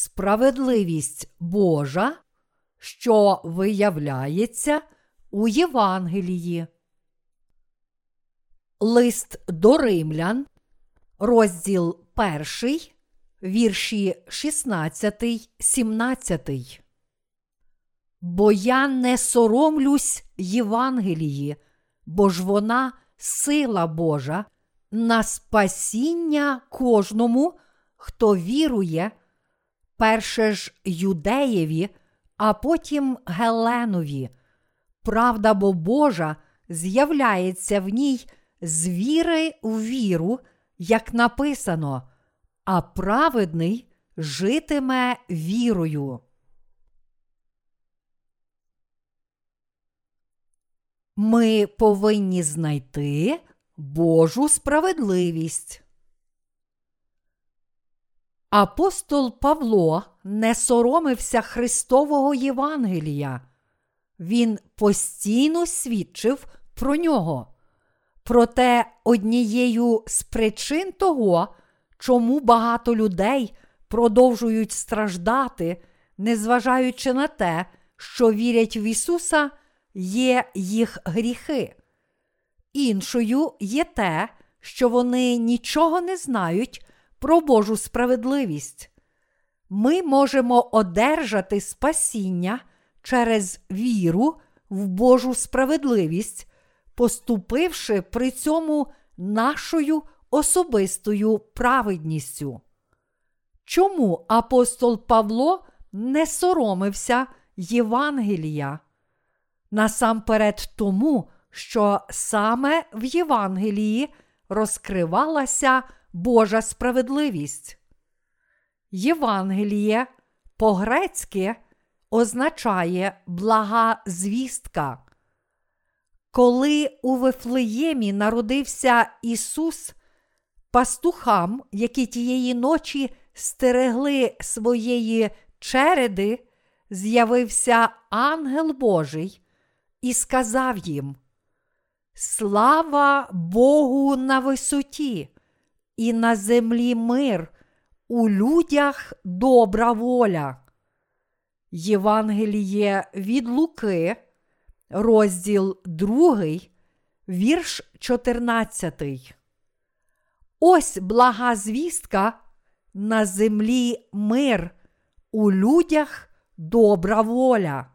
справедливість Божа, що виявляється у Євангелії. Лист до римлян, розділ 1, вірші 16, 17. Бо я не соромлюсь Євангелії, бо ж вона сила Божа на спасіння кожному, хто вірує, перше ж юдеєві, а потім Геленові. Правда бо Божа з'являється в ній з віри в віру, як написано, а праведний житиме вірою. Ми повинні знайти Божу справедливість. Апостол Павло не соромився Христового Євангелія. Він постійно свідчив про нього. Проте однією з причин того, чому багато людей продовжують страждати, незважаючи на те, що вірять в Ісуса, є їх гріхи. Іншою є те, що вони нічого не знають про Божу справедливість. Ми можемо одержати спасіння через віру в Божу справедливість, поступивши при цьому нашою особистою праведністю. Чому апостол Павло не соромився Євангелія? Насамперед тому, що саме в Євангелії розкривалася Божа справедливість. Євангеліє по-грецьки означає блага звістка. Коли у Вифлеємі народився Ісус, пастухам, які тієї ночі стерегли своєї череди, з'явився ангел Божий і сказав їм: Слава Богу на висоті, і на землі мир, у людях добра воля. Євангеліє від Луки, розділ 2, вірш 14. Ось блага звістка на землі мир, у людях добра воля.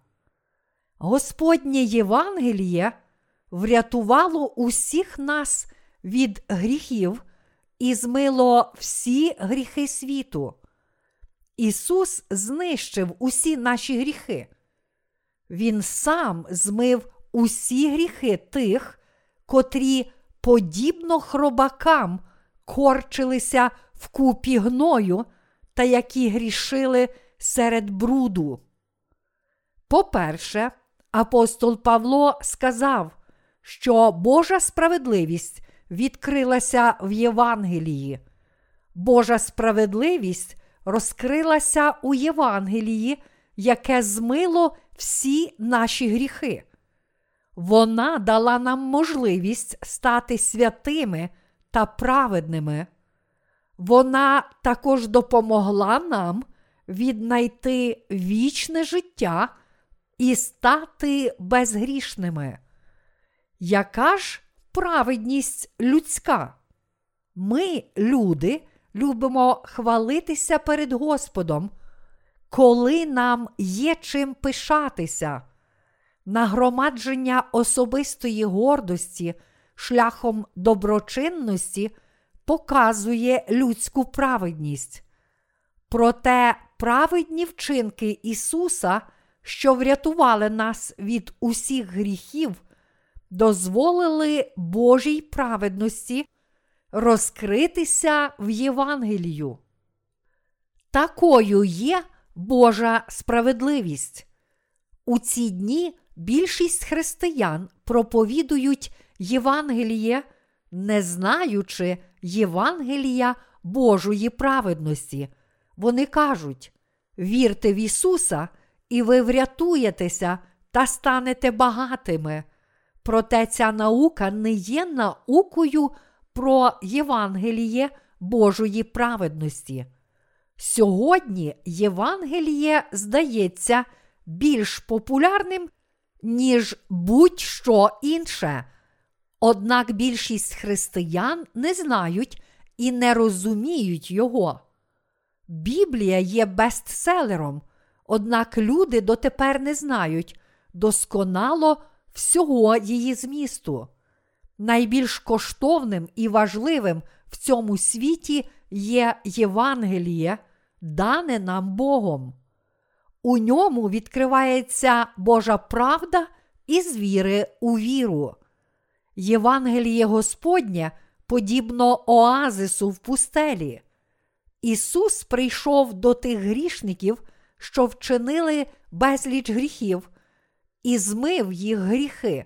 Господнє Євангеліє врятувало усіх нас від гріхів і змило всі гріхи світу. Ісус знищив усі наші гріхи. Він сам змив усі гріхи тих, котрі, подібно хробакам, корчилися в купі гною та які грішили серед бруду. По-перше, апостол Павло сказав, що Божа справедливість відкрилася в Євангелії. Божа справедливість розкрилася у Євангелії, яке змило всі наші гріхи. Вона дала нам можливість стати святими та праведними. Вона також допомогла нам віднайти вічне життя і стати безгрішними. Яка ж праведність людська? Ми, люди, любимо хвалитися перед Господом, коли нам є чим пишатися, нагромадження особистої гордості шляхом доброчинності показує людську праведність. Проте праведні вчинки Ісуса, що врятували нас від усіх гріхів, дозволили Божій праведності розкритися в Євангелію. Такою є Божа справедливість. У ці дні більшість християн проповідують Євангеліє, не знаючи Євангелія Божої праведності. Вони кажуть: вірте в Ісуса, і ви врятуєтеся та станете багатими. Проте ця наука не є наукою про Євангеліє Божої праведності. Сьогодні Євангеліє здається більш популярним, ніж будь-що інше. Однак більшість християн не знають і не розуміють його. Біблія є бестселером, однак люди дотепер не знають досконало всього її змісту. Найбільш коштовним і важливим в цьому світі є Євангеліє, дане нам Богом. У ньому відкривається Божа правда і з віри у віру. Євангеліє Господнє подібно оазису в пустелі. Ісус прийшов до тих грішників, що вчинили безліч гріхів, і змив їх гріхи.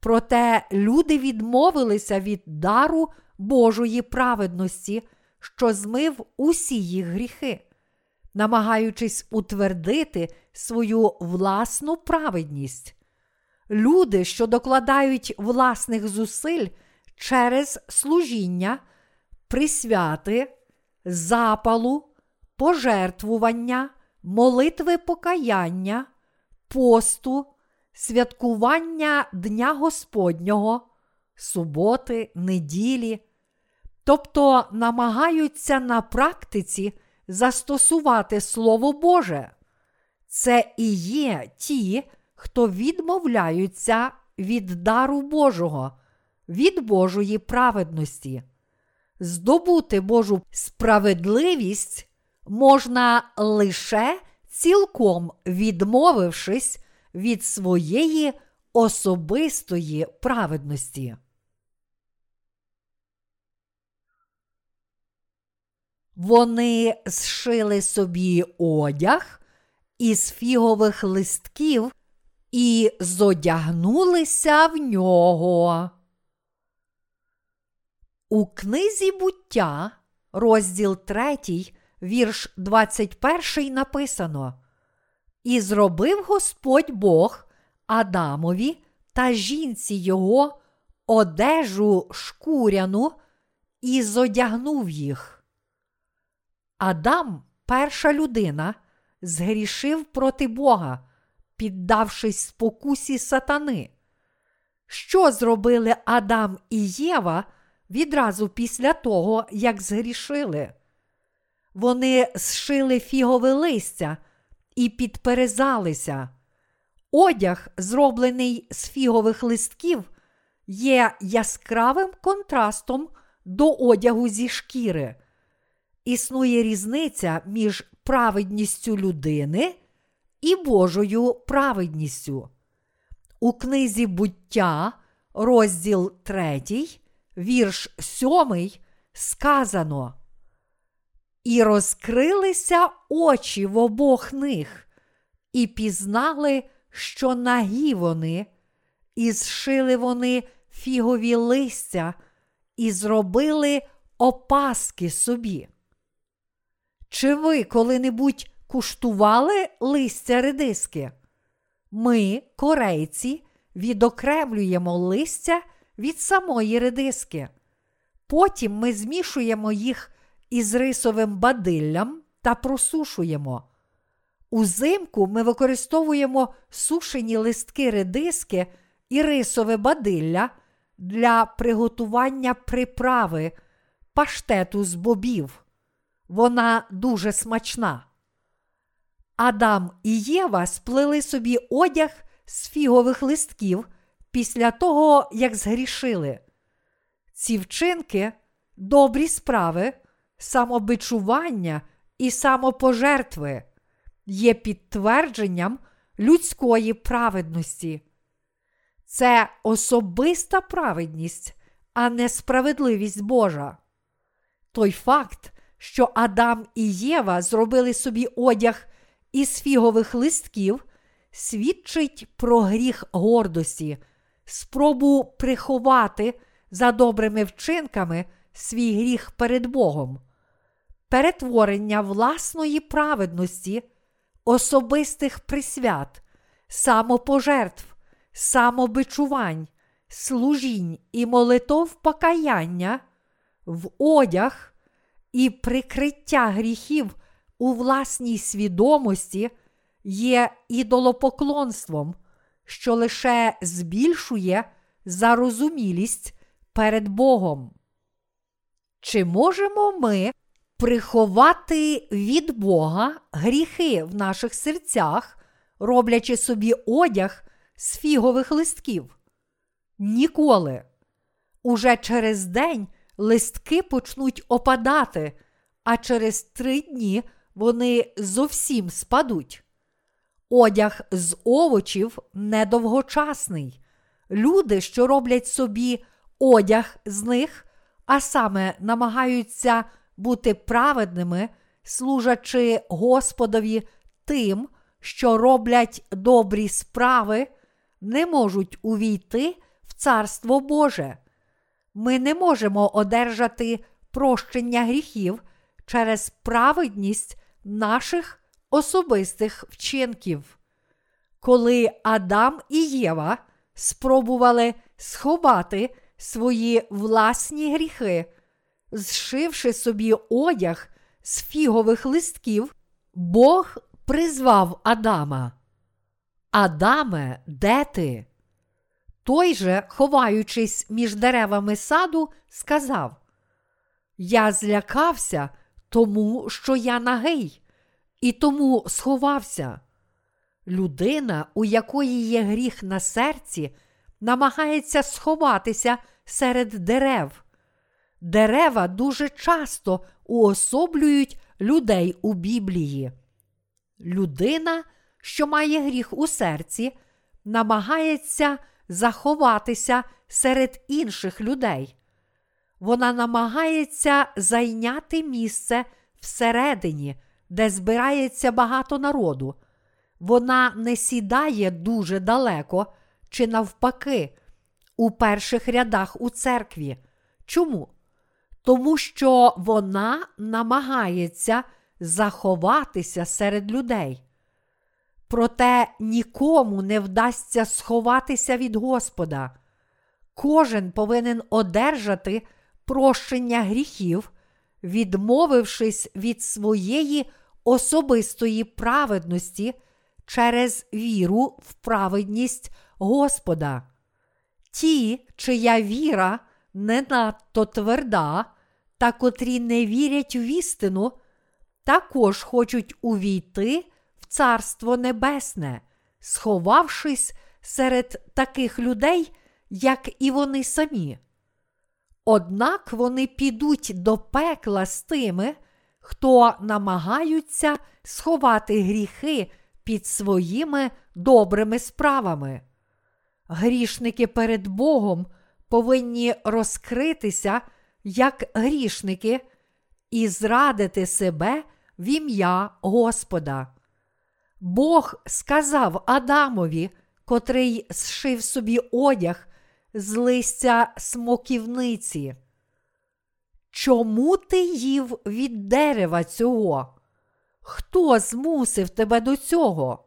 Проте люди відмовилися від дару Божої праведності, що змив усі їх гріхи, намагаючись утвердити свою власну праведність. Люди, що докладають власних зусиль через служіння, присвяти, запалу, пожертвування, молитви покаяння, посту, святкування Дня Господнього, суботи, неділі, тобто намагаються на практиці застосувати Слово Боже. Це і є ті, хто відмовляються від дару Божого, від Божої праведності. Здобути Божу справедливість можна лише цілком відмовившись від своєї особистої праведності. Вони зшили собі одяг із фігових листків і зодягнулися в нього. У книзі буття, розділ 3, вірш 21 написано: І зробив Господь Бог Адамові та жінці його одежу шкуряну і зодягнув їх. Адам, перша людина, згрішив проти Бога, піддавшись спокусі сатани. Що зробили Адам і Єва відразу після того, як згрішили? Вони зшили фігове листя і підперезалися. Одяг, зроблений з фігових листків, є яскравим контрастом до одягу зі шкіри. Існує різниця між праведністю людини і Божою праведністю. У книзі буття, розділ 3, вірш 7, сказано. І розкрилися очі в обох них, і пізнали, що нагі вони, і зшили вони фігові листя, і зробили опаски собі. Чи ви коли-небудь куштували листя редиски? Ми, корейці, відокремлюємо листя від самої редиски. Потім ми змішуємо їх із рисовим бадиллям та просушуємо. Узимку ми використовуємо сушені листки редиски і рисове бадилля для приготування приправи паштету з бобів. Вона дуже смачна. Адам і Єва сплели собі одяг з фігових листків після того, як згрішили. Ці вчинки, добрі справи, самобичування і самопожертви є підтвердженням людської праведності. Це особиста праведність, а не справедливість Божа. Той факт, що Адам і Єва зробили собі одяг із фігових листків, свідчить про гріх гордості, спробу приховати за добрими вчинками свій гріх перед Богом, перетворення власної праведності, особистих присвят, самопожертв, самобичувань, служінь і молитов покаяння в одяг і прикриття гріхів у власній свідомості є ідолопоклонством, що лише збільшує зарозумілість перед Богом. Чи можемо ми приховати від Бога гріхи в наших серцях, роблячи собі одяг з фігових листків? Ніколи. Уже через день листки почнуть опадати, а через три дні вони зовсім спадуть. Одяг з овочів недовгочасний. Люди, що роблять собі одяг з них, а саме намагаються бути праведними, служачи Господові тим, що роблять добрі справи, не можуть увійти в Царство Боже. Ми не можемо одержати прощення гріхів через праведність наших особистих вчинків. Коли Адам і Єва спробували сховати свої власні гріхи, зшивши собі одяг з фігових листків, Бог призвав Адама. Адаме, де ти? Той же, ховаючись між деревами саду, сказав: Я злякався, тому що я нагий, і тому сховався. Людина, у якої є гріх на серці, намагається сховатися серед дерев. Дерева дуже часто уособлюють людей у Біблії. Людина, що має гріх у серці, намагається заховатися серед інших людей. Вона намагається зайняти місце всередині, де збирається багато народу. Вона не сідає дуже далеко чи навпаки, у перших рядах у церкві. Чому? Тому що вона намагається заховатися серед людей. Проте нікому не вдасться сховатися від Господа. Кожен повинен одержати прощення гріхів, відмовившись від своєї особистої праведності через віру в праведність Господа. Ті, чия віра не надто тверда, та котрі не вірять в істину, також хочуть увійти в Царство Небесне, сховавшись серед таких людей, як і вони самі. Однак вони підуть до пекла з тими, хто намагаються сховати гріхи під своїми добрими справами. Грішники перед Богом повинні розкритися як грішники і зрадити себе в ім'я Господа. Бог сказав Адамові, котрий зшив собі одяг з листя смоківниці. Чому ти їв від дерева цього? Хто змусив тебе до цього?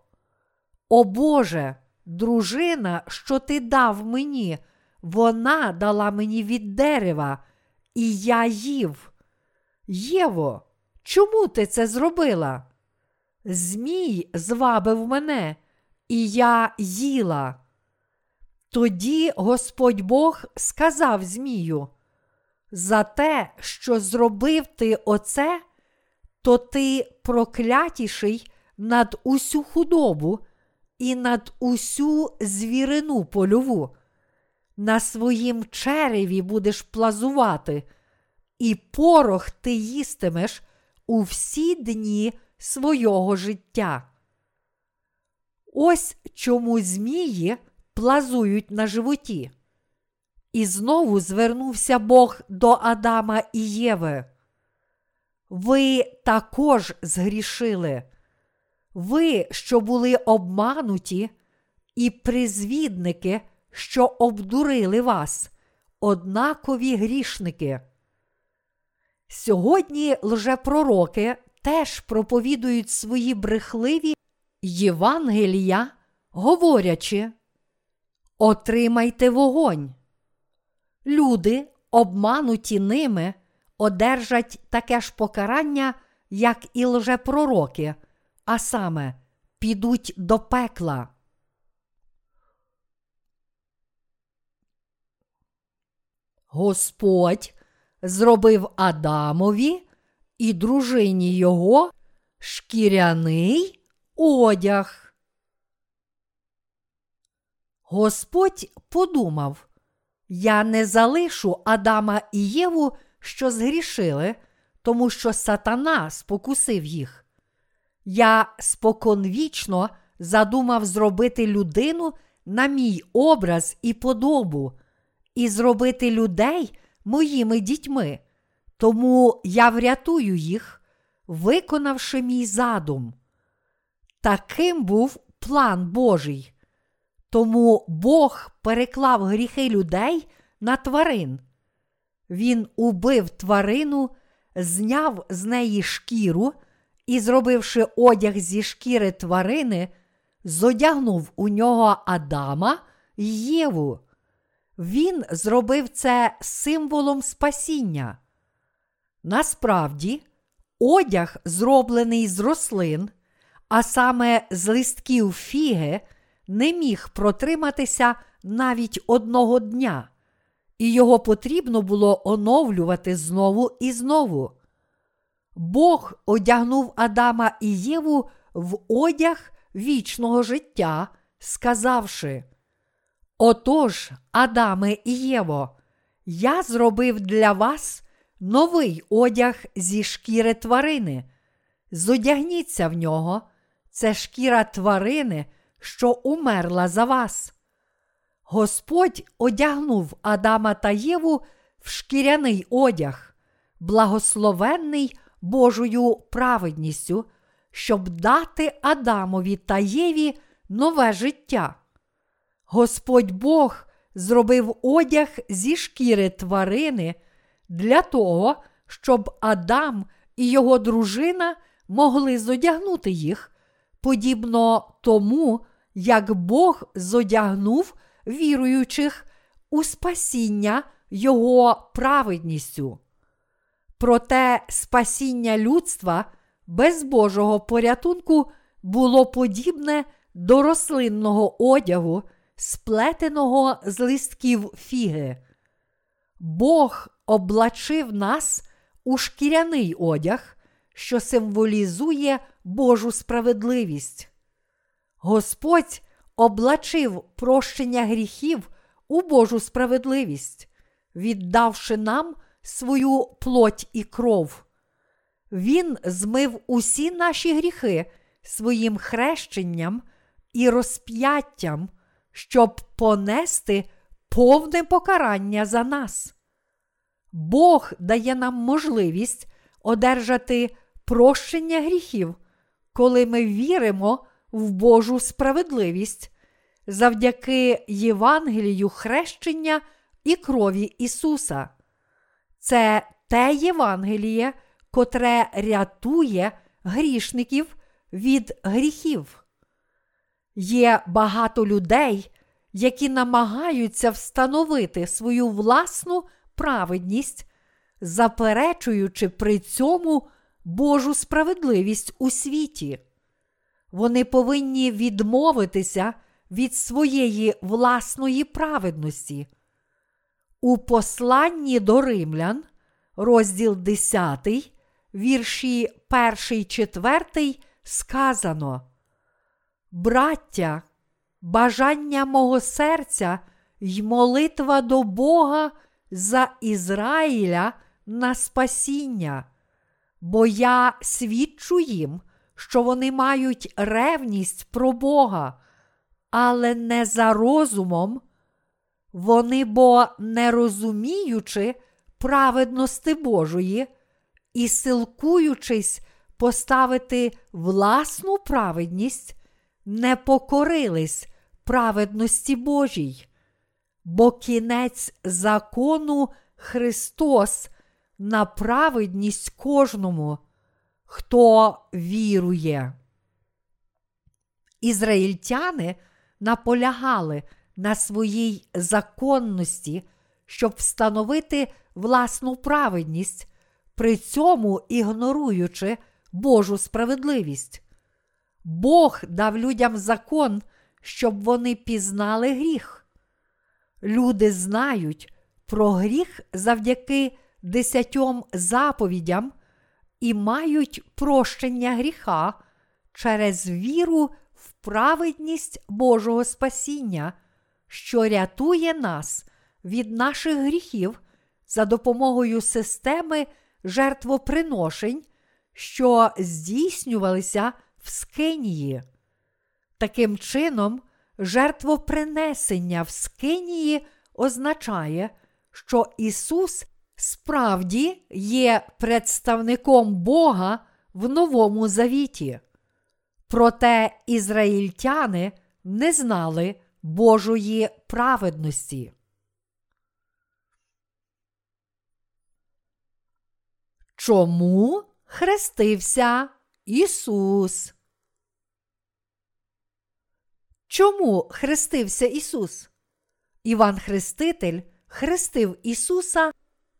О Боже, дружина, що ти дав мені, вона дала мені від дерева, і я їв. Єво, чому ти це зробила? Змій звабив мене, і я їла. Тоді Господь Бог сказав Змію: за те, що зробив ти оце, то ти проклятіший над усю худобу і над усю звірину польову. На своїм череві будеш плазувати, і порох ти їстимеш у всі дні свого життя. Ось чому змії плазують на животі. І знову звернувся Бог до Адама і Єви. Ви також згрішили. Ви, що були обмануті, і призвідники, що обдурили вас, однакові грішники. Сьогодні лжепророки теж проповідують свої брехливі Євангелія, говорячи, Отримайте вогонь. Люди, обмануті ними, одержать таке ж покарання, як і лжепророки, а саме підуть до пекла. Господь зробив Адамові і дружині його шкіряний одяг. Господь подумав: Я не залишу Адама і Єву, що згрішили, тому що сатана спокусив їх. Я споконвічно задумав зробити людину на мій образ і подобу, і зробити людей моїми дітьми, тому я врятую їх, виконавши мій задум. Таким був план Божий. Тому Бог переклав гріхи людей на тварин. Він убив тварину, зняв з неї шкіру і, зробивши одяг зі шкіри тварини, зодягнув у нього Адама й Єву. Він зробив це символом спасіння. Насправді, одяг, зроблений з рослин, а саме з листків фіги, не міг протриматися навіть одного дня, і його потрібно було оновлювати знову і знову. Бог одягнув Адама і Єву в одяг вічного життя, сказавши: Отож, Адаме і Єво, я зробив для вас новий одяг зі шкіри тварини. Зодягніться в нього, це шкіра тварини, що умерла за вас. Господь одягнув Адама та Єву в шкіряний одяг, благословенний Божою праведністю, щоб дати Адамові та Єві нове життя. Господь Бог зробив одяг зі шкіри тварини для того, щоб Адам і його дружина могли зодягнути їх, подібно тому, як Бог зодягнув віруючих у спасіння Його праведністю. Проте спасіння людства без Божого порятунку було подібне до рослинного одягу, сплетеного з листків фіги. Бог облачив нас у шкіряний одяг, що символізує Божу справедливість. Господь облачив прощення гріхів у Божу справедливість, віддавши нам свою плоть і кров. Він змив усі наші гріхи своїм хрещенням і розп'яттям, щоб понести повне покарання за нас. Бог дає нам можливість одержати прощення гріхів, коли ми віримо в Божу справедливість завдяки Євангелію хрещення і крові Ісуса. Це те Євангеліє, котре рятує грішників від гріхів. Є багато людей, які намагаються встановити свою власну праведність, заперечуючи при цьому Божу справедливість у світі. Вони повинні відмовитися від своєї власної праведності. У посланні до римлян, розділ 10, вірші 1, 4, сказано: Браття, бажання мого серця й молитва до Бога за Ізраїля на спасіння, бо я свідчу їм, що вони мають ревність про Бога, але не за розумом. Вони бо не розуміючи праведності Божої і силкуючись поставити власну праведність, не покорились праведності Божій, бо кінець закону Христос на праведність кожному, хто вірує. Ізраїльтяни наполягали на своїй законності, щоб встановити власну праведність, при цьому ігноруючи Божу справедливість. Бог дав людям закон, щоб вони пізнали гріх. Люди знають про гріх завдяки десятьом заповідям і мають прощення гріха через віру в праведність Божого спасіння, що рятує нас від наших гріхів за допомогою системи жертвоприношень, що здійснювалися в Скинії. Таким чином, жертвопринесення в Скинії означає, що Ісус справді є представником Бога в Новому Завіті. Проте ізраїльтяни не знали Божої праведності. Чому хрестився Ісус? Чому хрестився Ісус? Іван Хреститель хрестив Ісуса,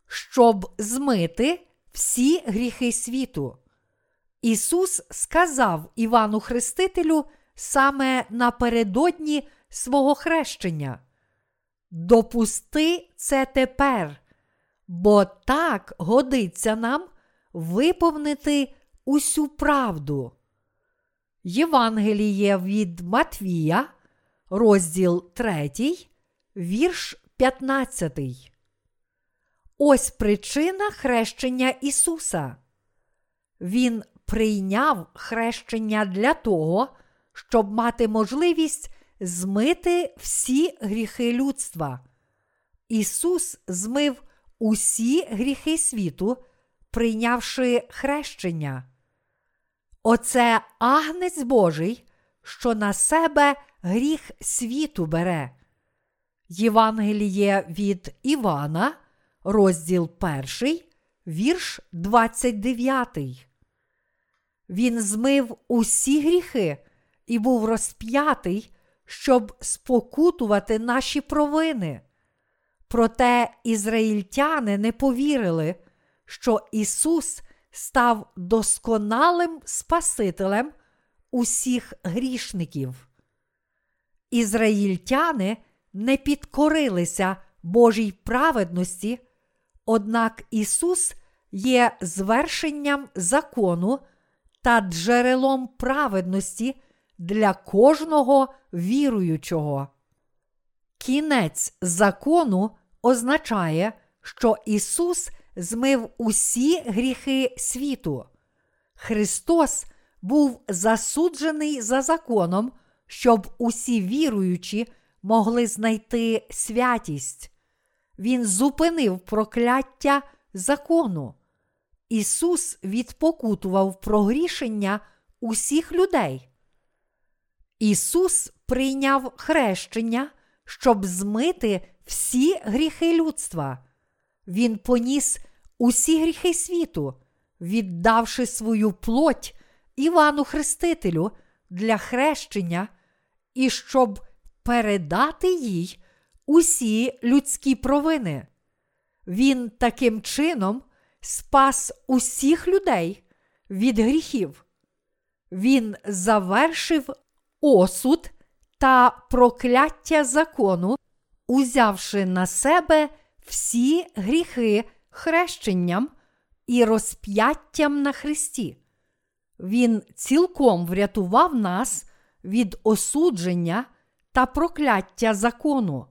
щоб змити всі гріхи світу. Ісус сказав Івану Хрестителю саме напередодні свого хрещення. Допусти це тепер, бо так годиться нам виповнити усю правду. Євангеліє від Матвія, розділ 3, вірш 15. Ось причина хрещення Ісуса. Він прийняв хрещення для того, щоб мати можливість змити всі гріхи людства. Ісус змив усі гріхи світу, прийнявши хрещення. Оце агнець Божий, що на себе гріх світу бере. Євангеліє від Івана, розділ 1, вірш 29. Він змив усі гріхи і був розп'ятий, щоб спокутувати наші провини. Проте ізраїльтяни не повірили, що Ісус став досконалим Спасителем усіх грішників. Ізраїльтяни не підкорилися Божій праведності, однак Ісус є звершенням закону та джерелом праведності для кожного віруючого. Кінець закону означає, що Ісус змив усі гріхи світу. Христос був засуджений за законом, щоб усі віруючі могли знайти святість. Він зупинив прокляття закону. Ісус відпокутував прогрішення усіх людей. Ісус прийняв хрещення, щоб змити всі гріхи людства. Він поніс усі гріхи світу, віддавши свою плоть Івану Хрестителю для хрещення, і щоб передати їй усі людські провини. Він таким чином спас усіх людей від гріхів. Він завершив осуд та прокляття закону, узявши на себе всі гріхи хрещенням і розп'яттям на Христі. Він цілком врятував нас від осудження та прокляття закону.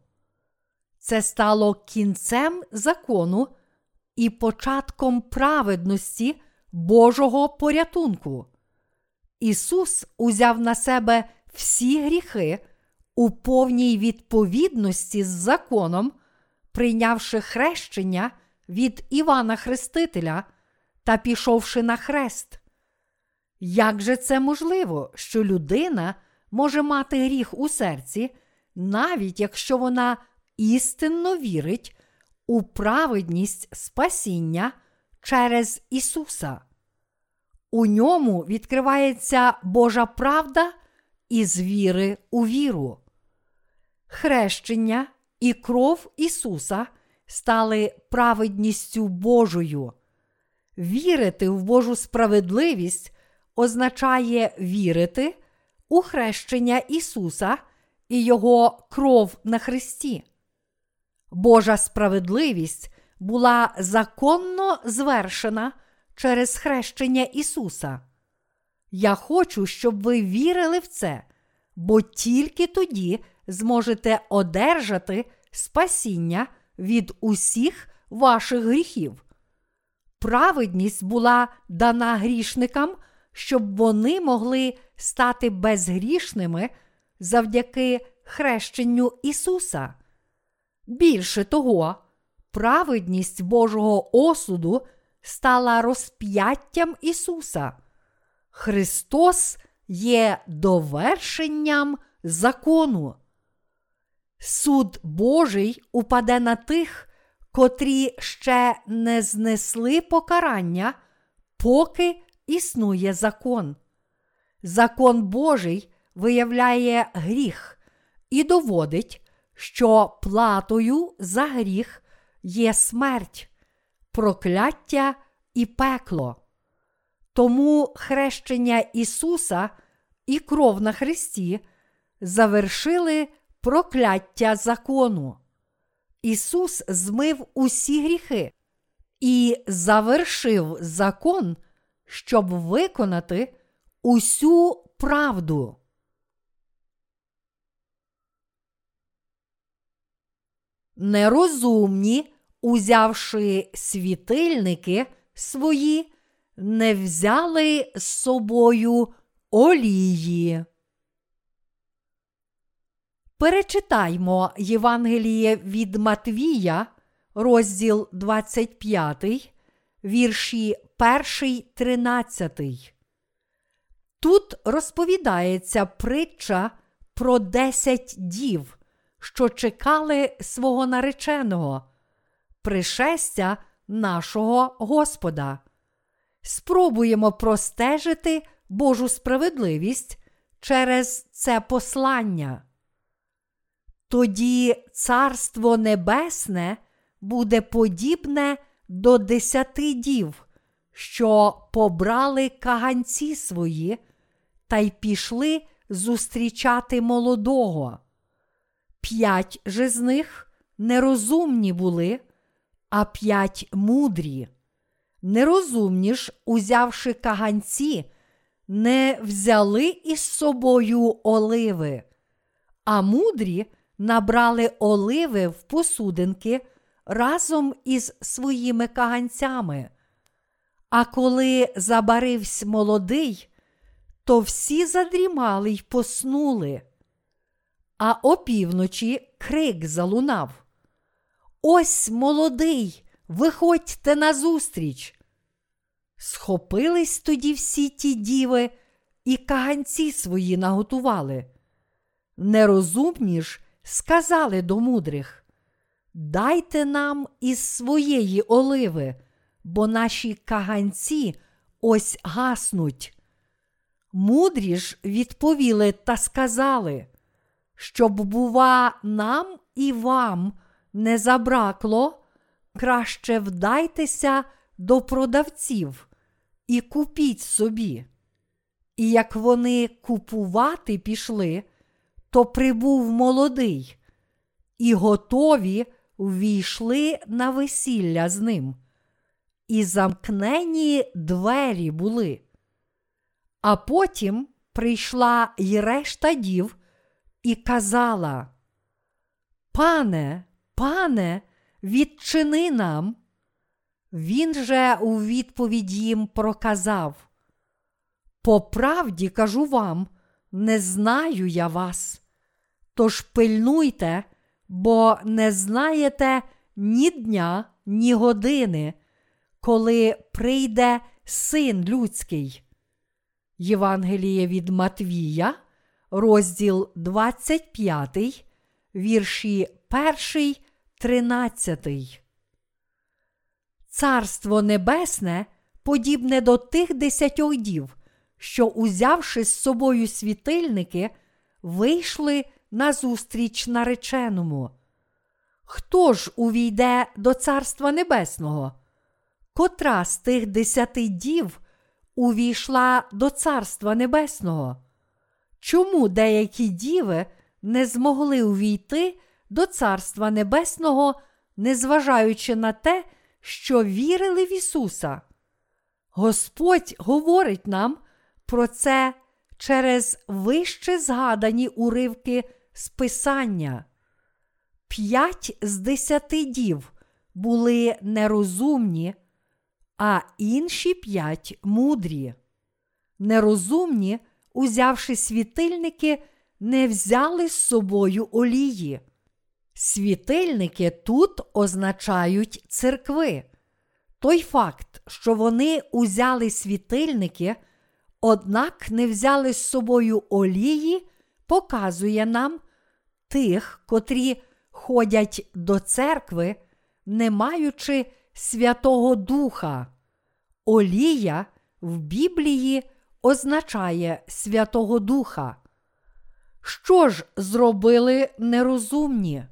Це стало кінцем закону і початком праведності Божого порятунку. Ісус узяв на себе всі гріхи у повній відповідності з законом, прийнявши хрещення від Івана Хрестителя та пішовши на хрест. Як же це можливо, що людина може мати гріх у серці, навіть якщо вона істинно вірить у праведність спасіння через Ісуса? У ньому відкривається Божа правда із віри у віру. Хрещення і кров Ісуса стали праведністю Божою. Вірити в Божу справедливість означає вірити у хрещення Ісуса і Його кров на Христі. Божа справедливість була законно звершена через хрещення Ісуса. Я хочу, щоб ви вірили в це, бо тільки тоді зможете одержати спасіння від усіх ваших гріхів. Праведність була дана грішникам, щоб вони могли стати безгрішними завдяки хрещенню Ісуса. Більше того, праведність Божого осуду стала розп'яттям Ісуса. Христос є довершенням закону. Суд Божий упаде на тих, котрі ще не знесли покарання, поки існує закон. Закон Божий виявляє гріх і доводить, що платою за гріх є смерть, прокляття і пекло. Тому хрещення Ісуса і кров на Христі завершили прокляття закону. Ісус змив усі гріхи і завершив закон, щоб виконати усю правду. Нерозумні, узявши світильники свої, не взяли з собою олії. Перечитаймо Євангеліє від Матвія, розділ 25, вірші 1, 13. Тут розповідається притча про десять дів, що чекали свого нареченого, пришестя нашого Господа. Спробуємо простежити Божу справедливість через це послання. Тоді Царство Небесне буде подібне до десяти дів, що побрали каганці свої та й пішли зустрічати молодого. П'ять же з них нерозумні були, а п'ять мудрі. Нерозумні ж, узявши каганці, не взяли із собою оливи, а мудрі набрали оливи в посудинки разом із своїми каганцями. А коли забарився молодий, то всі задрімали й поснули. А опівночі крик залунав. Ось молодий, виходьте назустріч. Схопились тоді всі ті діви і каганці свої наготували. Нерозумні ж сказали до мудрих: Дайте нам із своєї оливи, бо наші каганці ось гаснуть. Мудрі ж відповіли та сказали, щоб, бува, нам і вам не забракло, краще вдайтеся до продавців і купіть собі. І як вони купувати пішли, то прибув молодий, і готові ввійшли на весілля з ним, і замкнені двері були. А потім прийшла й решта дів і казала: Пане, пане, відчини нам. Він же у відповідь їм проказав: По правді кажу вам, не знаю я вас. Тож пильнуйте, бо не знаєте ні дня, ні години, коли прийде син людський. Євангеліє від Матвія, розділ 25, вірші 1, 13. Царство Небесне подібне до тих десятьох дів, що, узявши з собою світильники, вийшли назустріч нареченому. Хто ж увійде до Царства Небесного? котра з тих десяти дів увійшла до Царства Небесного? Чому деякі діви не змогли увійти до Царства Небесного, незважаючи на те, що вірили в Ісуса? Господь говорить нам про це через вище згадані уривки з Писання. П'ять з десяти дів були нерозумні, а інші п'ять мудрі. Нерозумні, узявши світильники, не взяли з собою олії. Світильники тут означають церкви. Той факт, що вони узяли світильники, однак не взяли з собою олії, показує нам тих, котрі ходять до церкви, не маючи Святого Духа. Олія в Біблії означає Святого Духа. Що ж зробили нерозумні?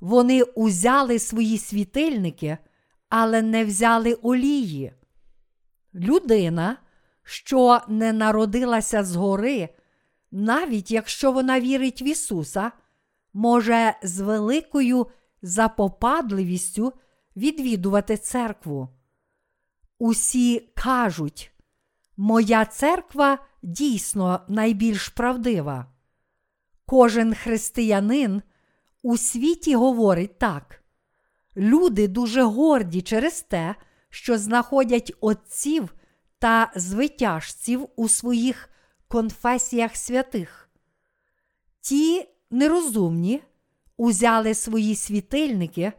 Вони узяли свої світильники, але не взяли олії. Людина, що не народилася згори, навіть якщо вона вірить в Ісуса, може з великою запопадливістю відвідувати церкву. Усі кажуть, моя церква дійсно найбільш правдива. Кожен християнин у світі говорить так. Люди дуже горді через те, що знаходять отців та звитяжців у своїх конфесіях святих. Ті нерозумні узяли свої світильники,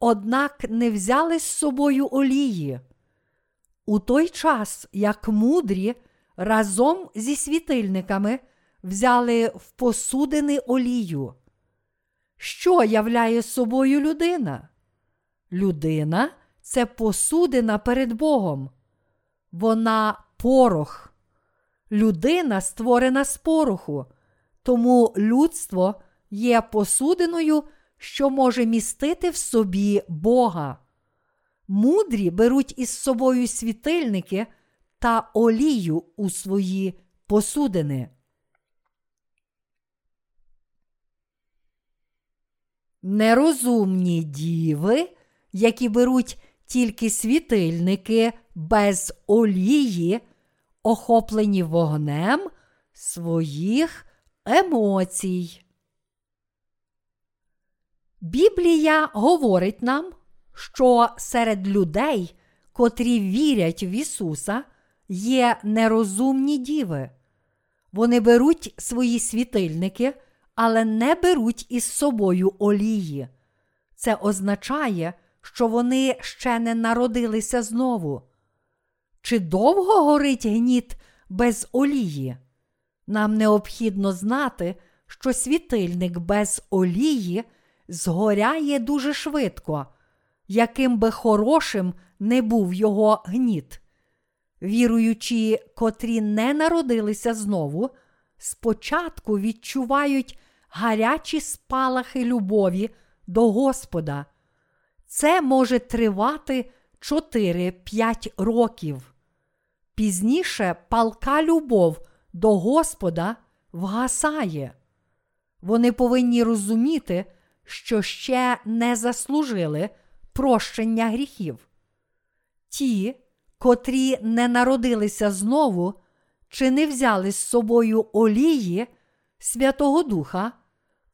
однак не взяли з собою олії. У той час, як мудрі разом зі світильниками взяли в посудини олію. Що являє собою людина? Людина це посудина перед Богом. Вона порох. Людина створена з пороху, тому людство є посудиною, що може містити в собі Бога. Мудрі беруть із собою світильники та олію у свої посудини. Нерозумні діви, які беруть тільки світильники без олії, охоплені вогнем своїх емоцій. Біблія говорить нам, що серед людей, котрі вірять в Ісуса, є нерозумні діви. Вони беруть свої світильники, але не беруть із собою олії. Це означає, що вони ще не народилися знову. Чи довго горить гніт без олії? Нам необхідно знати, що світильник без олії згоряє дуже швидко, яким би хорошим не був його гніт. Віруючі, котрі не народилися знову, спочатку відчувають гарячі спалахи любові до Господа. Це може тривати 4-5 років. Пізніше палка любов до Господа вгасає. Вони повинні розуміти, що ще не заслужили прощення гріхів. Ті, котрі не народилися знову, чи не взяли з собою олії Святого Духа,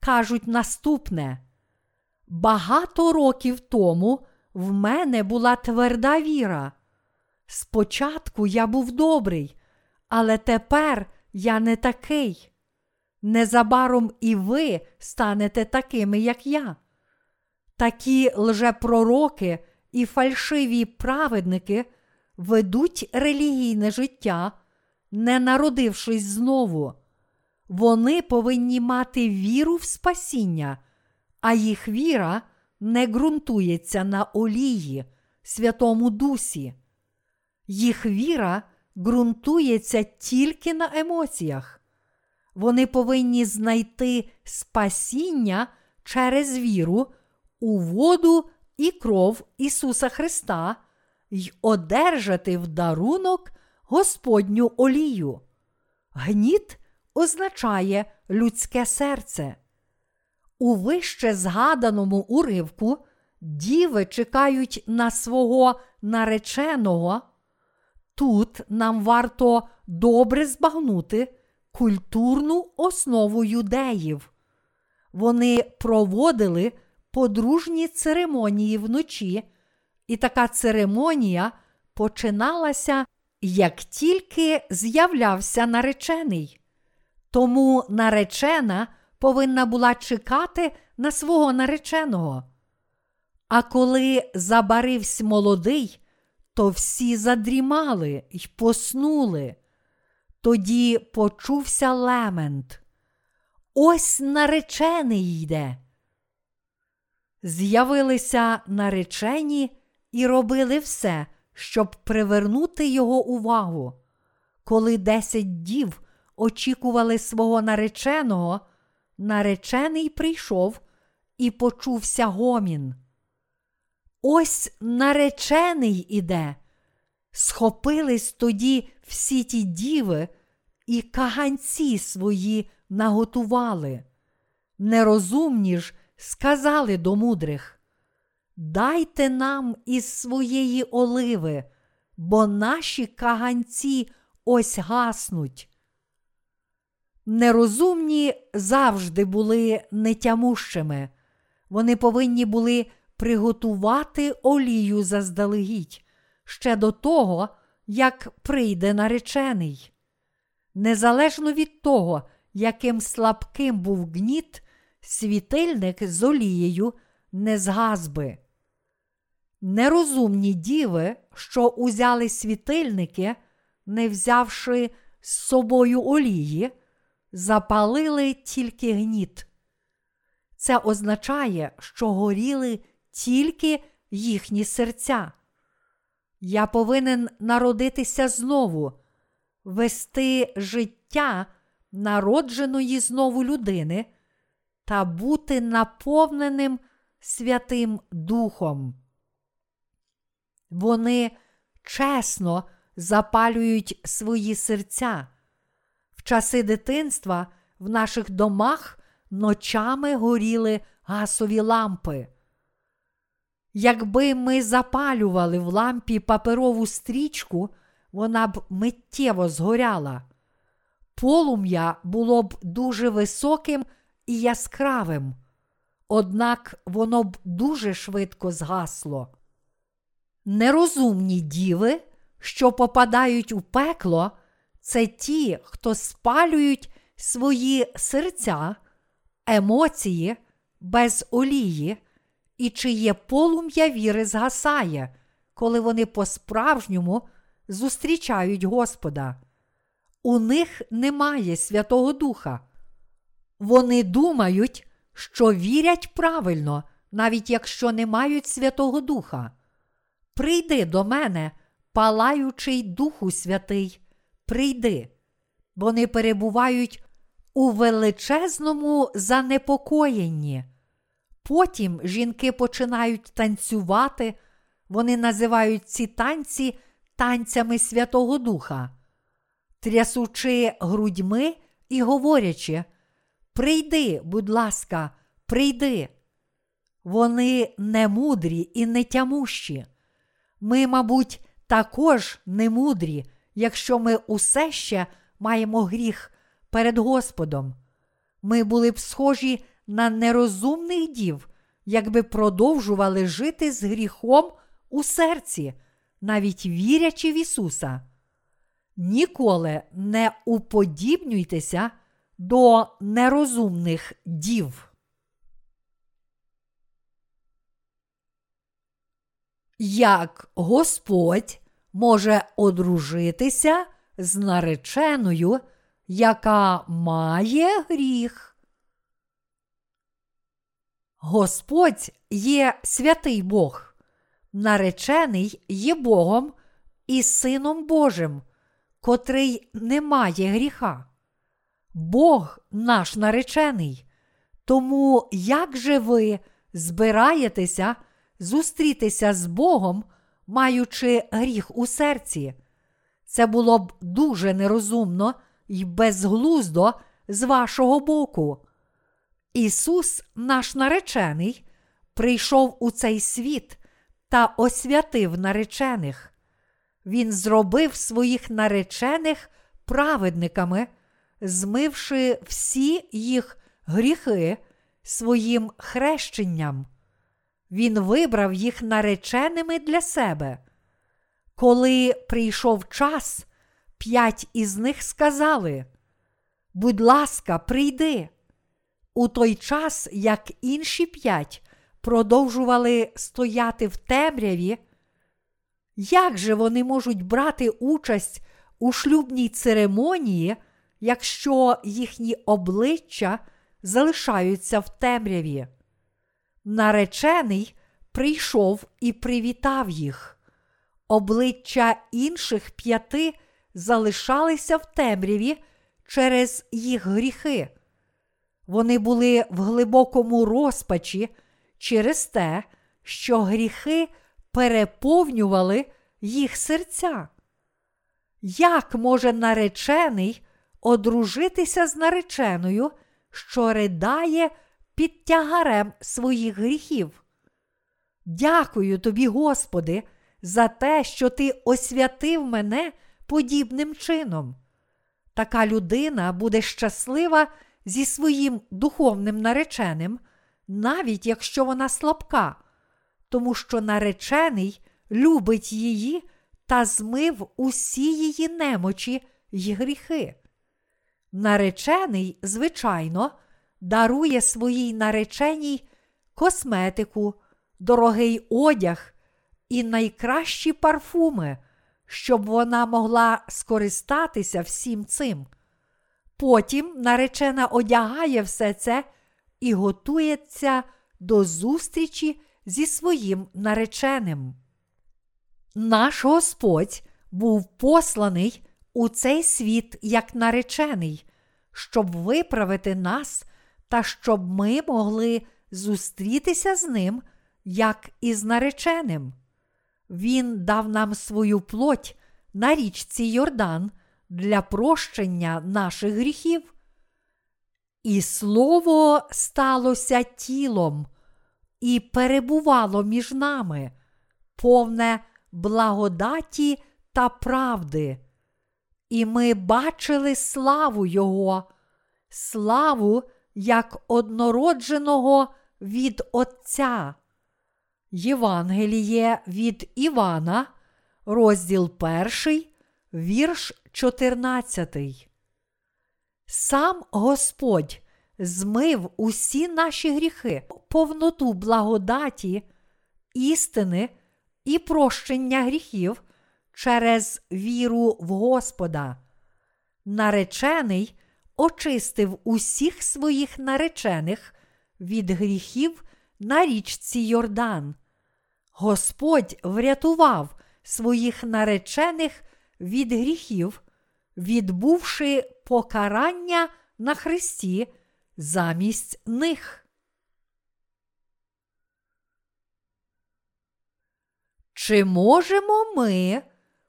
кажуть наступне. Багато років тому в мене була тверда віра. Спочатку я був добрий, але тепер я не такий. Незабаром і ви станете такими, як я. Такі лжепророки і фальшиві праведники ведуть релігійне життя, не народившись знову. Вони повинні мати віру в спасіння, а їх віра не ґрунтується на олії, Святому Дусі. Їх віра ґрунтується тільки на емоціях. Вони повинні знайти спасіння через віру у воду і кров Ісуса Христа, й одержати в дарунок Господню олію. Гніт означає людське серце. У вище згаданому уривку діви чекають на свого нареченого. Тут нам варто добре збагнути культурну основу юдеїв. Вони проводили подружні церемонії вночі, і така церемонія починалася, як тільки з'являвся наречений. Тому наречена повинна була чекати на свого нареченого. А коли забарився молодий, то всі задрімали й поснули. Тоді почувся лемент. Ось наречений йде. З'явилися наречені і робили все, щоб привернути його увагу. Коли десять дів очікували свого нареченого, наречений прийшов і почувся гомін. Ось наречений іде. Схопились тоді всі ті діви і каганці свої наготували. Нерозумні ж сказали до мудрих: Дайте нам із своєї оливи, бо наші каганці ось гаснуть. Нерозумні завжди були нетямущими. Вони повинні були приготувати олію заздалегідь ще до того, як прийде наречений. Незалежно від того, яким слабким був гніт, світильник з олією не згас би. Нерозумні діви, що узяли світильники, не взявши з собою олії, запалили тільки гніт. Це означає, що горіли тільки їхні серця. Я повинен народитися знову, вести життя народженої знову людини та бути наповненим Святим Духом. Вони чесно запалюють свої серця. Часи дитинства в наших домах ночами горіли гасові лампи. Якби ми запалювали в лампі паперову стрічку, вона б миттєво згоряла. Полум'я було б дуже високим і яскравим, однак воно б дуже швидко згасло. Нерозумні діви, що попадають у пекло, це ті, хто спалюють свої серця, емоції без олії і чиє полум'я віри згасає, коли вони по-справжньому зустрічають Господа. У них немає Святого Духа. Вони думають, що вірять правильно, навіть якщо не мають Святого Духа. Прийди до мене, палаючий Духу Святий, прийди. Вони перебувають у величезному занепокоєнні. Потім жінки починають танцювати, вони називають ці танці танцями Святого Духа, трясучи грудьми і говорячи: Прийди, будь ласка, прийди. Вони не мудрі і не тямущі. Ми, мабуть, також не мудрі, якщо ми усе ще маємо гріх перед Господом. Ми були б схожі на нерозумних дів, якби продовжували жити з гріхом у серці, навіть вірячи в Ісуса. Ніколи не уподібнюйтеся до нерозумних дів. Як Господь може одружитися з нареченою, яка має гріх? Господь є святий Бог, наречений є Богом і Сином Божим, котрий не має гріха. Бог наш наречений. Тому як же ви збираєтеся зустрітися з Богом маючи гріх у серці. Це було б дуже нерозумно і безглуздо з вашого боку. Ісус, наш наречений, прийшов у цей світ та освятив наречених. Він зробив своїх наречених праведниками, змивши всі їх гріхи своїм хрещенням. Він вибрав їх нареченими для себе. Коли прийшов час, п'ять із них сказали: Будь ласка, прийди. У той час, як інші п'ять продовжували стояти в темряві, як же вони можуть брати участь у шлюбній церемонії, якщо їхні обличчя залишаються в темряві? Наречений прийшов і привітав їх. Обличчя інших п'яти залишалися в темряві через їх гріхи. Вони були в глибокому розпачі через те, що гріхи переповнювали їх серця. Як може наречений одружитися з нареченою, що ридає під тягарем своїх гріхів? Дякую тобі, Господи, за те, що Ти освятив мене подібним чином. Така людина буде щаслива зі своїм духовним нареченим, навіть якщо вона слабка, тому що наречений любить її та змив усі її немочі й гріхи. Наречений, звичайно, дарує своїй нареченій косметику, дорогий одяг і найкращі парфуми, щоб вона могла скористатися всім цим. Потім наречена одягає все це і готується до зустрічі зі своїм нареченим. Наш Господь був посланий у цей світ як наречений, щоб виправити нас та щоб ми могли зустрітися з ним, як із нареченим. Він дав нам свою плоть на річці Йордан для прощення наших гріхів. І слово сталося тілом і перебувало між нами, повне благодаті та правди. І ми бачили славу Його, славу як однородженого від Отця. Євангеліє від Івана, розділ 1, вірш 14. Сам Господь змив усі наші гріхи, повноту благодаті, істини і прощення гріхів через віру в Господа. Наречений очистив усіх своїх наречених від гріхів на річці Йордан. Господь врятував своїх наречених від гріхів, відбувши покарання на Христі замість них. Чи можемо ми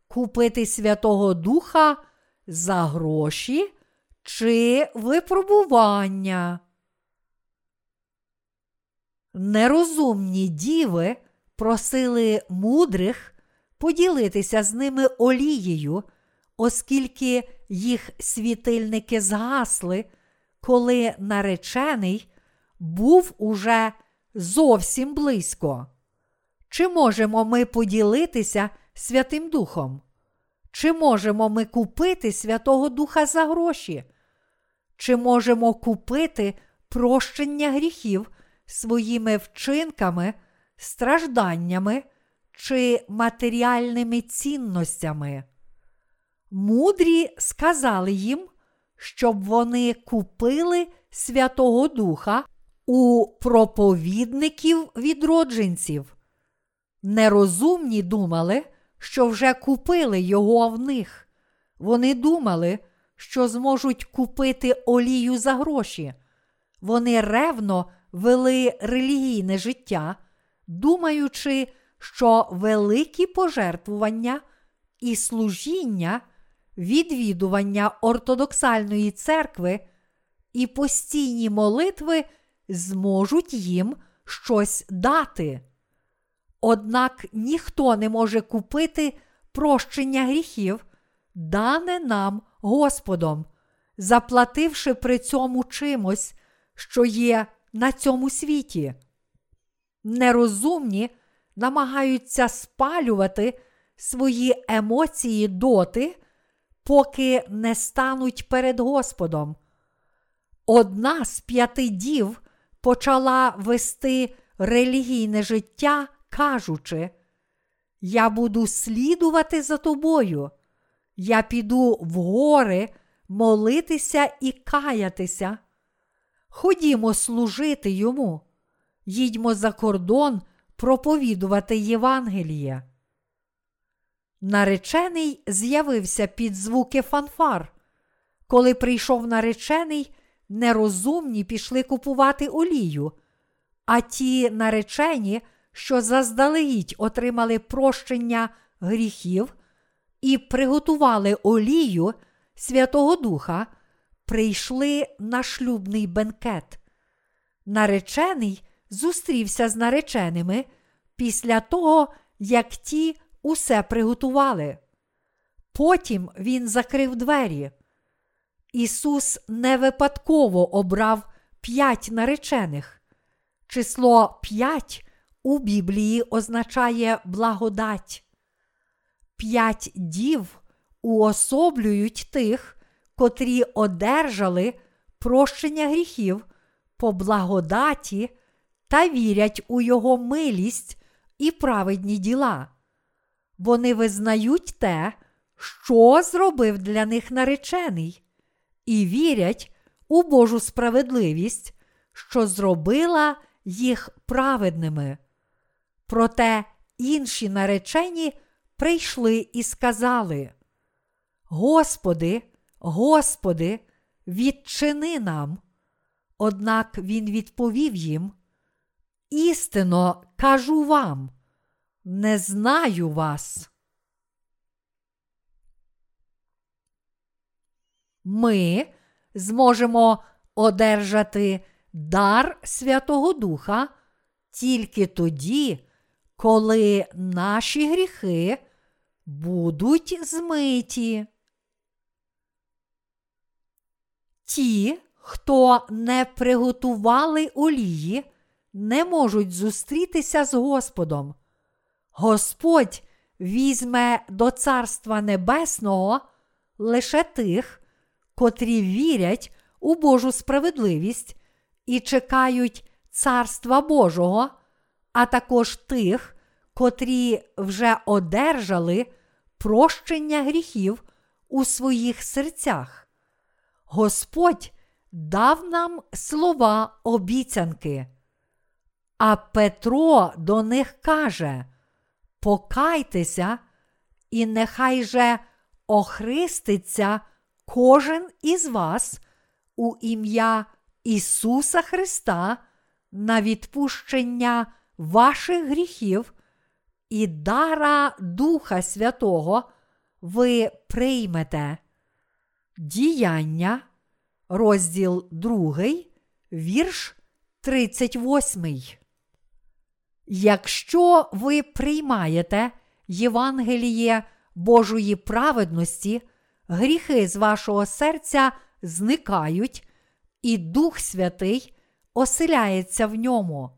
купити Святого Духа за гроші чи випробування? Нерозумні діви просили мудрих поділитися з ними олією, оскільки їх світильники згасли, коли наречений був уже зовсім близько. Чи можемо ми поділитися Святим Духом? Чи можемо ми купити Святого Духа за гроші? Чи можемо купити прощення гріхів своїми вчинками, стражданнями чи матеріальними цінностями? Мудрі сказали їм, щоб вони купили Святого Духа у проповідників відродженців. Нерозумні думали, що вже купили його в них. Вони думали, що зможуть купити олію за гроші. Вони ревно вели релігійне життя, думаючи, що великі пожертвування і служіння, відвідування ортодоксальної церкви і постійні молитви зможуть їм щось дати. Однак ніхто не може купити прощення гріхів, дане нам Господом, заплативши при цьому чимось, що є на цьому світі. Нерозумні намагаються спалювати свої емоції доти, поки не стануть перед Господом. Одна з п'яти дів почала вести релігійне життя, кажучи: Я буду слідувати за тобою, я піду в гори молитися і каятися. Ходімо служити йому, їдьмо за кордон проповідувати Євангеліє. Наречений з'явився під звуки фанфар. Коли прийшов наречений, нерозумні пішли купувати олію, а ті наречені, що заздалегідь отримали прощення гріхів і приготували олію Святого Духа, прийшли на шлюбний бенкет. Наречений зустрівся з нареченими після того, як ті усе приготували. Потім він закрив двері. Ісус не випадково обрав п'ять наречених. Число п'ять у Біблії означає благодать. П'ять дів уособлюють тих, котрі одержали прощення гріхів по благодаті та вірять у Його милість і праведні діла. Вони визнають те, що зробив для них наречений, і вірять у Божу справедливість, що зробила їх праведними. Проте інші наречені прийшли і сказали: Господи, Господи, відчини нам. Однак він відповів їм: Істинно кажу вам, не знаю вас. Ми зможемо одержати дар Святого Духа тільки тоді, коли наші гріхи будуть змиті. Ті, хто не приготували олії, не можуть зустрітися з Господом. Господь візьме до Царства Небесного лише тих, котрі вірять у Божу справедливість і чекають Царства Божого, а також тих, котрі вже одержали прощення гріхів у своїх серцях. Господь дав нам слова обіцянки. А Петро до них каже: Покайтеся, і нехай же охриститься кожен із вас у ім'я Ісуса Христа на відпущення ваших гріхів і дара Духа Святого ви приймете. Діяння, розділ 2, вірш 38. Якщо ви приймаєте Євангеліє Божої праведності, гріхи з вашого серця зникають, і Дух Святий оселяється в ньому.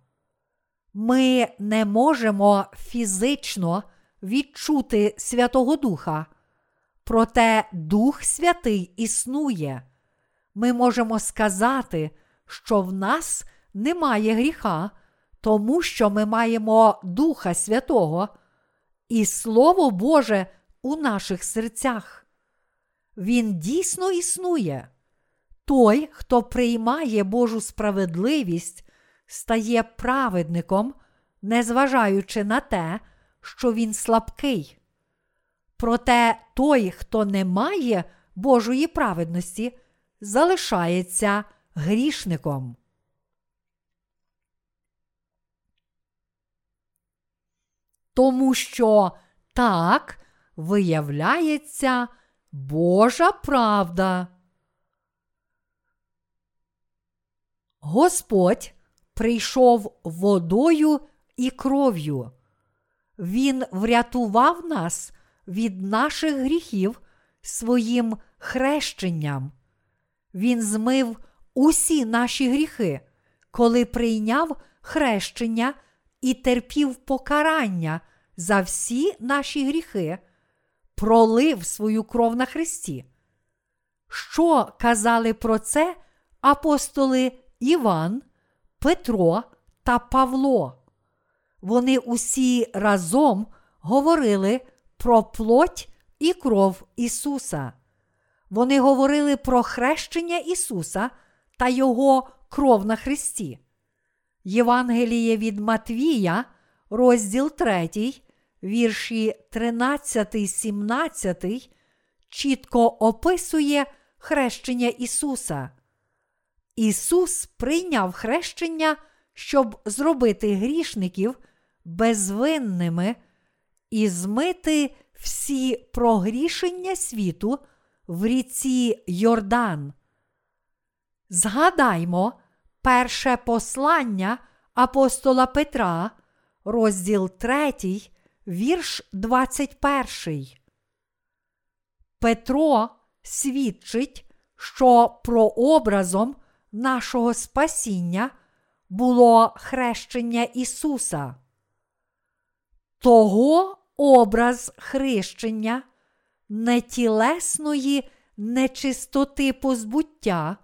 Ми не можемо фізично відчути Святого Духа, проте Дух Святий існує. Ми можемо сказати, що в нас немає гріха, тому що ми маємо Духа Святого і Слово Боже у наших серцях. Він дійсно існує. Той, хто приймає Божу справедливість, стає праведником, незважаючи на те, що він слабкий. Проте той, хто не має Божої праведності, залишається грішником. тому що так виявляється Божа правда. Господь прийшов водою і кров'ю. Він врятував нас від наших гріхів своїм хрещенням. Він змив усі наші гріхи, коли прийняв хрещення і терпів покарання за всі наші гріхи, пролив свою кров на Христі. Що казали про це апостоли Іван, Петро та Павло? Вони усі разом говорили про плоть і кров Ісуса. Вони говорили про хрещення Ісуса та Його кров на Христі. Євангеліє від Матвія, розділ 3, вірші 13, 17, чітко описує хрещення Ісуса. Ісус прийняв хрещення, щоб зробити грішників безвинними і змити всі прогрішення світу в ріці Йордан. Згадаймо перше послання апостола Петра, розділ 3, вірш 21. Петро свідчить, що прообразом нашого спасіння було хрещення Ісуса. Того образ хрещення нетілесної нечистоти позбуття,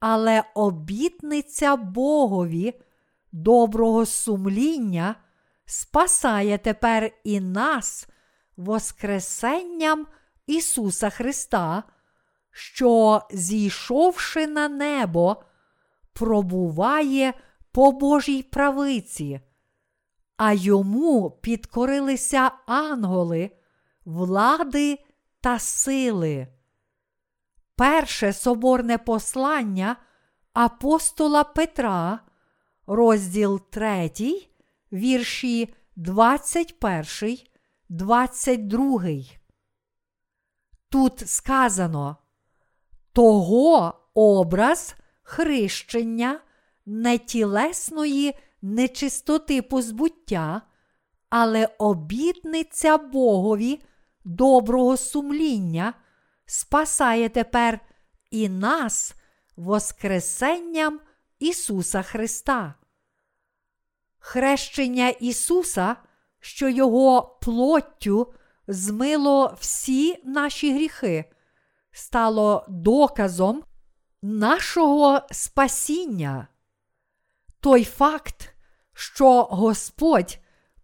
але обітниця Богові доброго сумління спасає тепер і нас Воскресенням Ісуса Христа, що, зійшовши на небо, пробуває по Божій правиці, а йому підкорилися анголи, влади та сили. Перше соборне послання апостола Петра, розділ 3, вірші 21, 22. Тут сказано того образ хрещення нетілесної нечистоти позбуття, але обітниця Богові доброго сумління спасає тепер і нас Воскресенням Ісуса Христа. Хрещення Ісуса, що Його плоттю змило всі наші гріхи, стало доказом нашого спасіння. Той факт, що Господь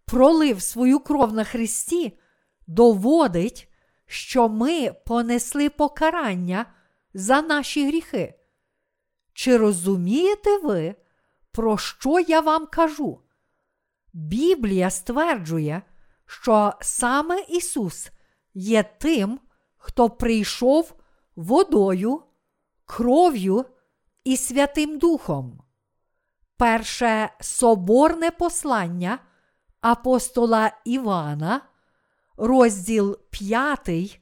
пролив свою кров на Христі, доводить, що ми понесли покарання за наші гріхи. Чи розумієте ви, про що я вам кажу? Біблія стверджує, що саме Ісус є тим, хто прийшов водою, кров'ю і Святим Духом. Перше соборне послання апостола Івана, розділ 5,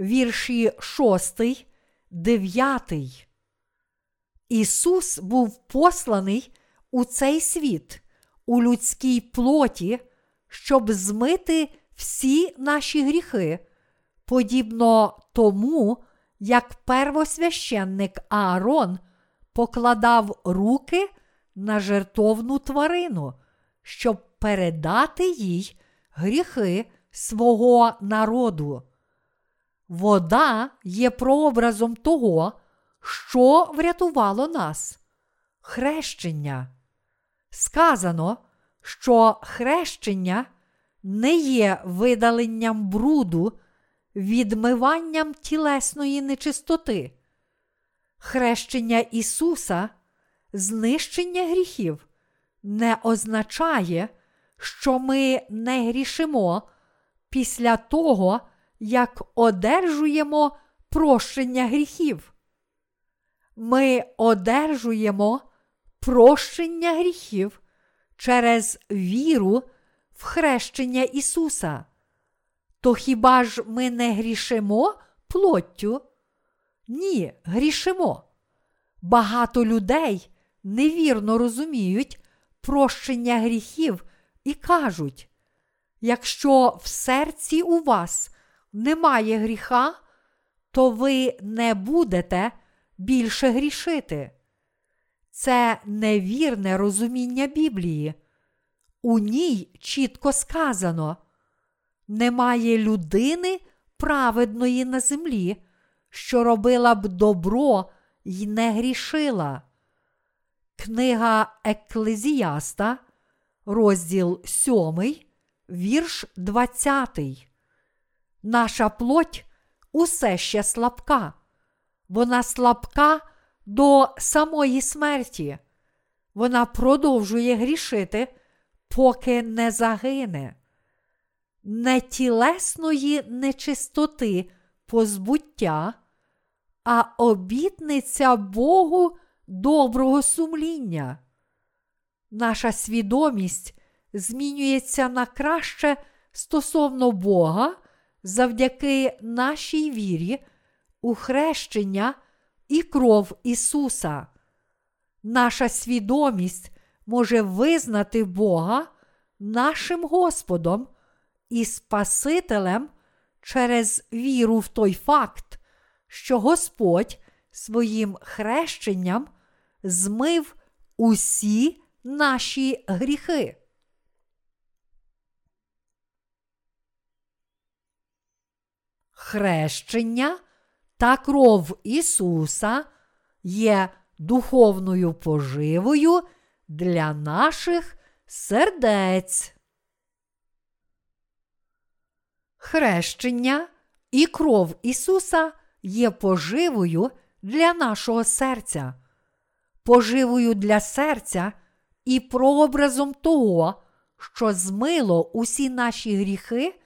вірші 6, 9. Ісус був посланий у цей світ у людській плоті, щоб змити всі наші гріхи, подібно тому, як первосвященник Аарон покладав руки на жертовну тварину, щоб передати їй гріхи свого народу. Вода є прообразом того, що врятувало нас хрещення. Сказано, що хрещення не є видаленням бруду, відмиванням тілесної нечистоти. Хрещення Ісуса, знищення гріхів, не означає, що ми не грішимо після того, як одержуємо прощення гріхів. Ми одержуємо прощення гріхів через віру в хрещення Ісуса, то хіба ж ми не грішимо плоттю? Ні, грішимо. Багато людей невірно розуміють прощення гріхів і кажуть: якщо в серці у вас немає гріха, то ви не будете більше грішити. Це невірне розуміння Біблії. У ній чітко сказано: немає людини праведної на землі, що робила б добро й не грішила. Книга Еклезіаста, розділ 7, вірш 20. Наша плоть усе ще слабка. Вона слабка до самої смерті. Вона продовжує грішити, поки не загине. Не тілесної нечистоти позбуття, а обітниця Богу доброго сумління. Наша свідомість змінюється на краще стосовно Бога завдяки нашій вірі у хрещення і кров Ісуса. Наша свідомість може визнати Бога нашим Господом і Спасителем через віру в той факт, що Господь своїм хрещенням змив усі наші гріхи. Хрещення та кров Ісуса є духовною поживою для наших сердець. Хрещення і кров Ісуса є поживою для нашого серця, поживою для серця і прообразом того, що змило усі наші гріхи,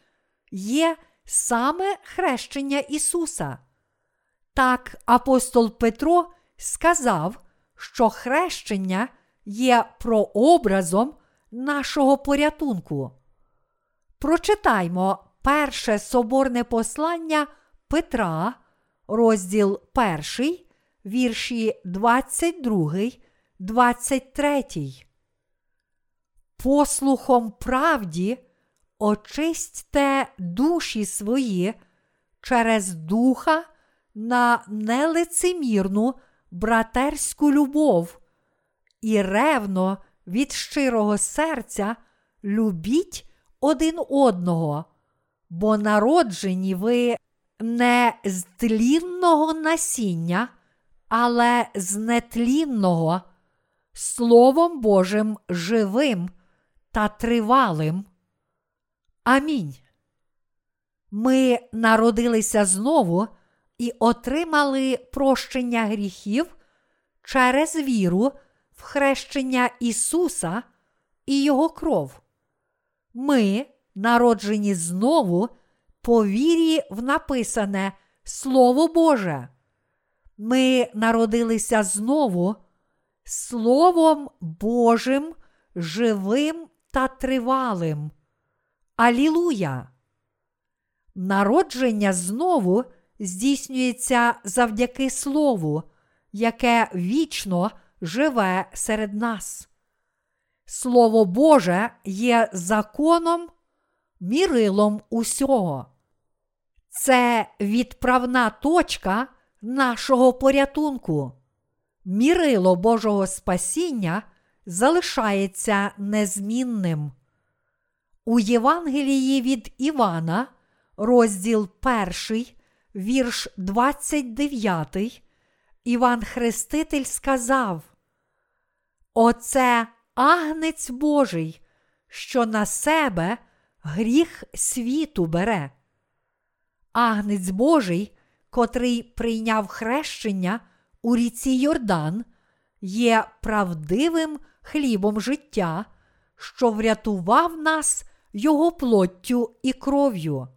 є саме хрещення Ісуса. Так апостол Петро сказав, що хрещення є прообразом нашого порятунку. Прочитаймо перше соборне послання Петра, розділ 1, вірші 22, 23. Послухом правді очистьте душі свої через духа на нелицемірну братерську любов і ревно від щирого серця любіть один одного, бо народжені ви не з тлінного насіння, але з нетлінного, Словом Божим живим та тривалим. Амінь. Ми народилися знову і отримали прощення гріхів через віру в хрещення Ісуса і Його кров. Ми, народжені знову, по вірі в написане Слово Боже. Ми народилися знову Словом Божим, живим та тривалим. Алілуя! Народження знову здійснюється завдяки Слову, яке вічно живе серед нас. Слово Боже є законом, мірилом усього. Це відправна точка нашого порятунку. Мірило Божого спасіння залишається незмінним. У Євангелії від Івана, розділ 1, вірш 29, Іван Хреститель сказав: Оце агнець Божий, що на себе гріх світу бере. Агнець Божий, котрий прийняв хрещення у ріці Йордан, є правдивим хлібом життя, що врятував нас Його плоттю і кров'ю.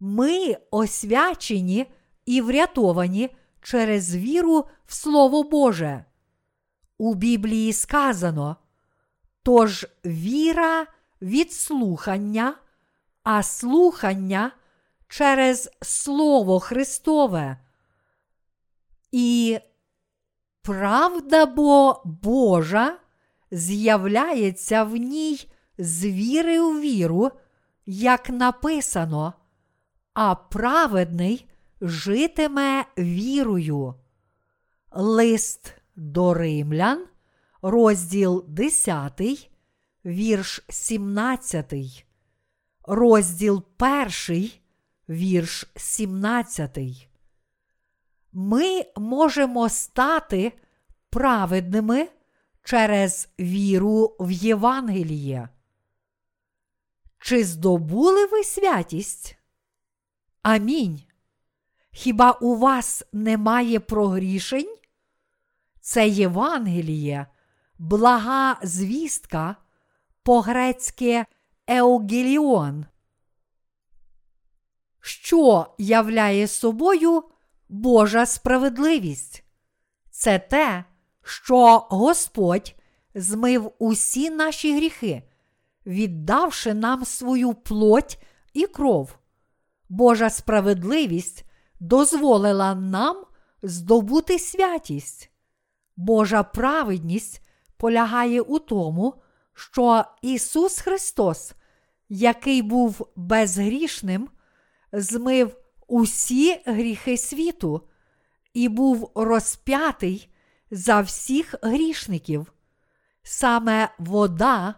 Ми освячені і врятовані через віру в Слово Боже. У Біблії сказано, тож віра від слухання, а слухання через Слово Христове. І правда бо Божа з'являється в ній з віри у віру, як написано, а праведний житиме вірою. Лист до римлян, розділ 10, вірш 17, розділ 1, вірш 17. Ми можемо стати праведними через віру в Євангеліє. Чи здобули ви святість? Амінь. Хіба у вас немає прогрішень? Це Євангеліє, блага звістка, по-грецьки Еугеліон. Що являє собою Божа справедливість? Це те, що Господь змив усі наші гріхи, віддавши нам свою плоть і кров. Божа справедливість дозволила нам здобути святість. Божа праведність полягає у тому, що Ісус Христос, який був безгрішним, змив усі гріхи світу і був розп'ятий за всіх грішників. Саме вода,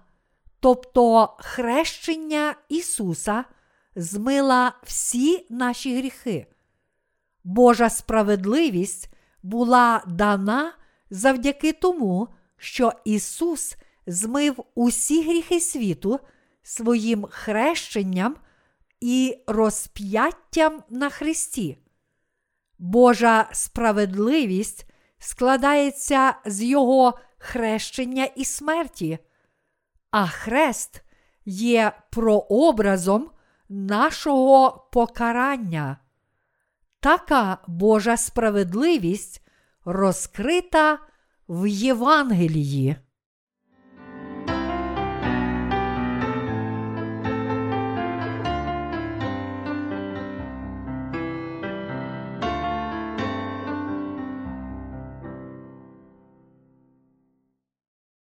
тобто хрещення Ісуса, змила всі наші гріхи. Божа справедливість була дана завдяки тому, що Ісус змив усі гріхи світу своїм хрещенням і розп'яттям на Христі. Божа справедливість складається з Його хрещення і смерті, а хрест є прообразом нашого покарання. Така Божа справедливість розкрита в Євангелії.